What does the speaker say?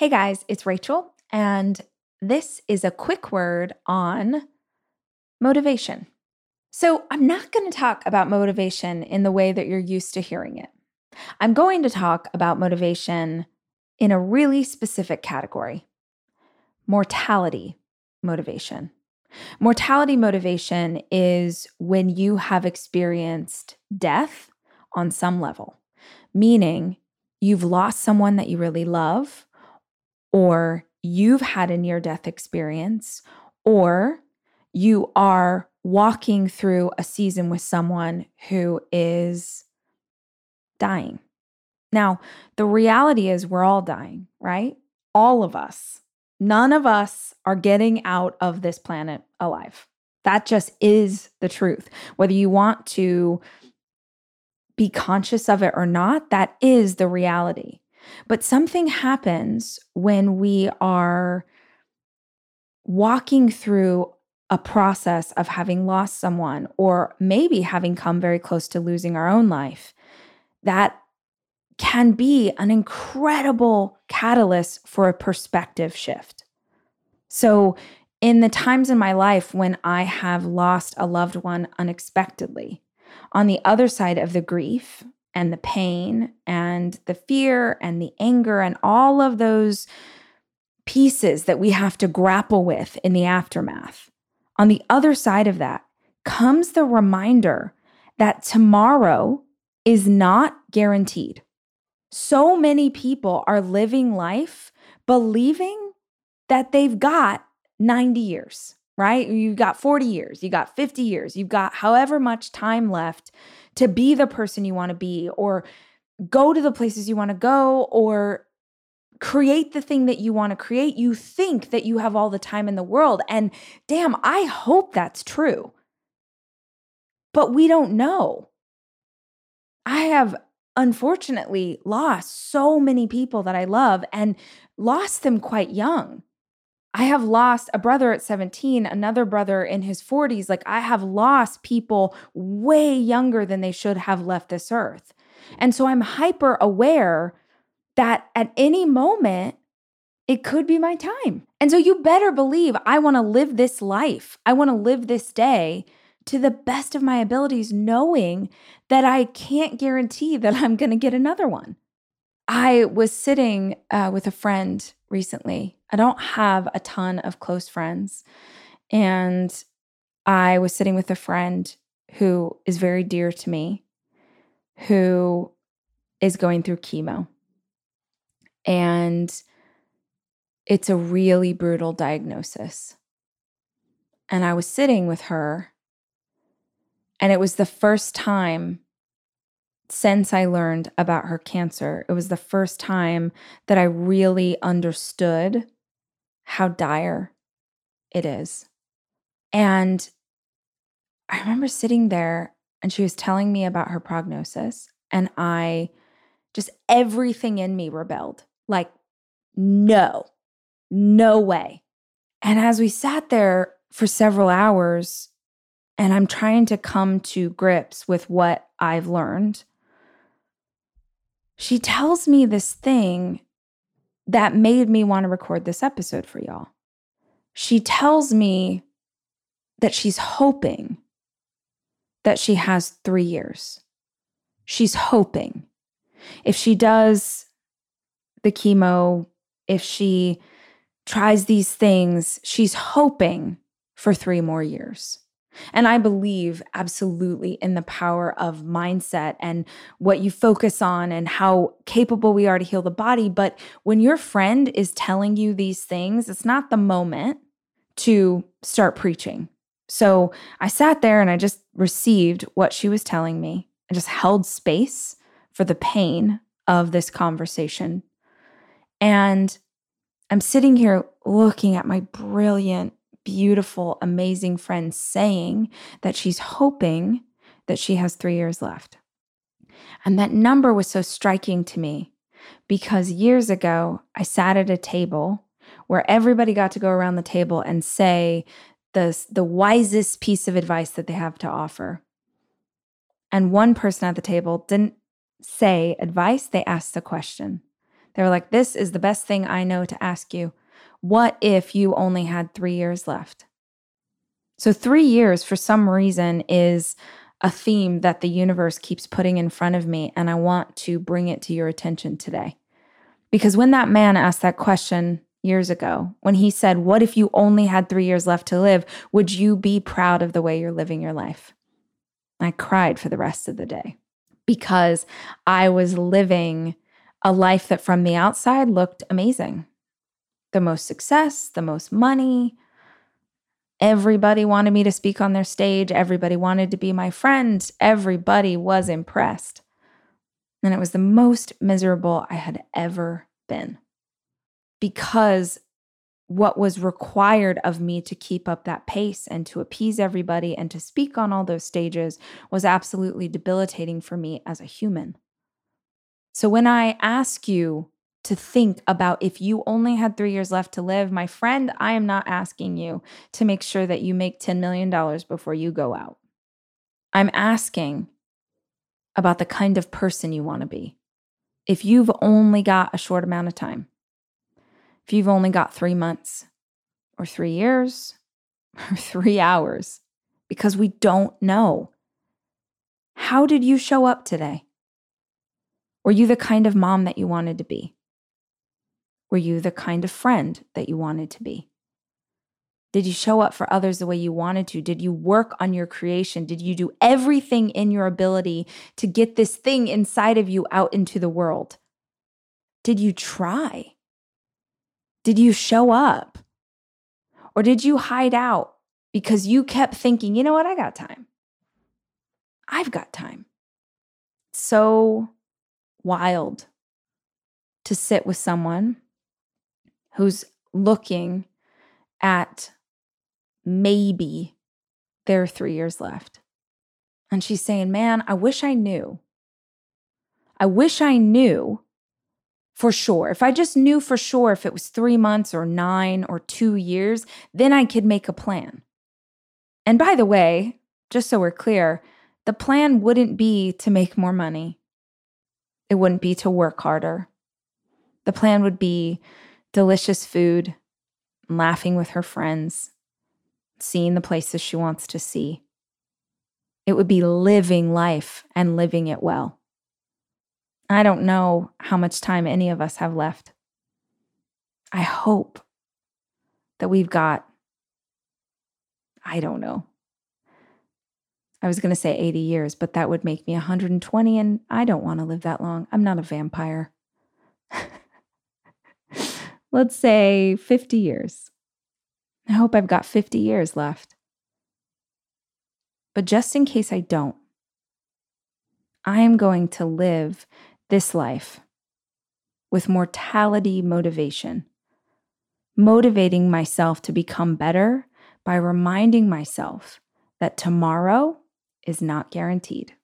Hey guys, it's Rachel, and this is a quick word on motivation. So, I'm not going to talk about motivation in the way that you're used to hearing it. I'm going to talk about motivation in a really specific category mortality motivation. Mortality motivation is when you have experienced death on some level, meaning you've lost someone that you really love or you've had a near death experience, or you are walking through a season with someone who is dying. Now, the reality is we're all dying, right? All of us. None of us are getting out of this planet alive. That just is the truth. Whether you want to be conscious of it or not, that is the reality. But something happens when we are walking through a process of having lost someone or maybe having come very close to losing our own life that can be an incredible catalyst for a perspective shift. So, in the times in my life when I have lost a loved one unexpectedly, on the other side of the grief and the pain and the fear and the anger and all of those pieces that we have to grapple with in the aftermath. On the other side of that comes the reminder that tomorrow is not guaranteed. So many people are living life believing that they've got 90 years, right? You've got 40 years, you got 50 years, you've got however much time left to be the person you want to be or go to the places you want to go or create the thing that you want to create, you think that you have all the time in the world. And damn, I hope that's true. But we don't know. I have unfortunately lost so many people that I love and lost them quite young. I have lost a brother at 17, another brother in his 40s. Like, I have lost people way younger than they should have left this earth. And so I'm hyper aware that at any moment, it could be my time. And so you better believe I want to live this life. I want to live this day to the best of my abilities, knowing that I can't guarantee that I'm going to get another one. I was sitting uh, with a friend recently. I don't have a ton of close friends. And I was sitting with a friend who is very dear to me, who is going through chemo. And it's a really brutal diagnosis. And I was sitting with her, and it was the first time since I learned about her cancer, it was the first time that I really understood how dire it is. And I remember sitting there and she was telling me about her prognosis, and I just everything in me rebelled like, no, no way. And as we sat there for several hours, and I'm trying to come to grips with what I've learned she tells me this thing that made me want to record this episode for y'all. She tells me that she's hoping that she has three years. She's hoping. If she does the chemo, if she tries these things, she's hoping for three more years. And I believe absolutely in the power of mindset and what you focus on and how capable we are to heal the body. But when your friend is telling you these things, it's not the moment to start preaching. So I sat there and I just received what she was telling me. I just held space for the pain of this conversation. And I'm sitting here looking at my brilliant beautiful, amazing friend saying that she's hoping that she has three years left. And that number was so striking to me because years ago, I sat at a table where everybody got to go around the table and say the, the wisest piece of advice that they have to offer. And one person at the table didn't say advice, they asked a question. They were like, This is the best thing I know to ask you. What if you only had three years left? So, three years for some reason is a theme that the universe keeps putting in front of me, and I want to bring it to your attention today. Because when that man asked that question years ago, when he said, What if you only had three years left to live? Would you be proud of the way you're living your life? I cried for the rest of the day because I was living a life that from the outside looked amazing. The most success, the most money. Everybody wanted me to speak on their stage. Everybody wanted to be my friend. Everybody was impressed. And it was the most miserable I had ever been because what was required of me to keep up that pace and to appease everybody and to speak on all those stages was absolutely debilitating for me as a human. So when I ask you to think about if you only had three years left to live, my friend, I am not asking you to make sure that you make $10 million before you go out. I'm asking about the kind of person you want to be. If you've only got a short amount of time, if you've only got three months or three years or three hours, because we don't know. How did you show up today? Were you the kind of mom that you wanted to be? Were you the kind of friend that you wanted to be? Did you show up for others the way you wanted to? Did you work on your creation? Did you do everything in your ability to get this thing inside of you out into the world? Did you try? Did you show up? Or did you hide out because you kept thinking, you know what, I got time? I've got time. So wild to sit with someone who's looking at maybe there are three years left. And she's saying, Man, I wish I knew. I wish I knew for sure. If I just knew for sure if it was three months or nine or two years, then I could make a plan. And by the way, just so we're clear, the plan wouldn't be to make more money, it wouldn't be to work harder. The plan would be delicious food, laughing with her friends, seeing the places she wants to see. It would be living life and living it well. I don't know how much time any of us have left. I hope that we've got, I don't know. I was going to say 80 years, but that would make me 120, and I don't want to live that long. I'm not a vampire. Let's say 50 years. I hope I've got 50 years left. But just in case I don't, I am going to live this life with mortality motivation, motivating myself to become better by reminding myself that tomorrow is not guaranteed.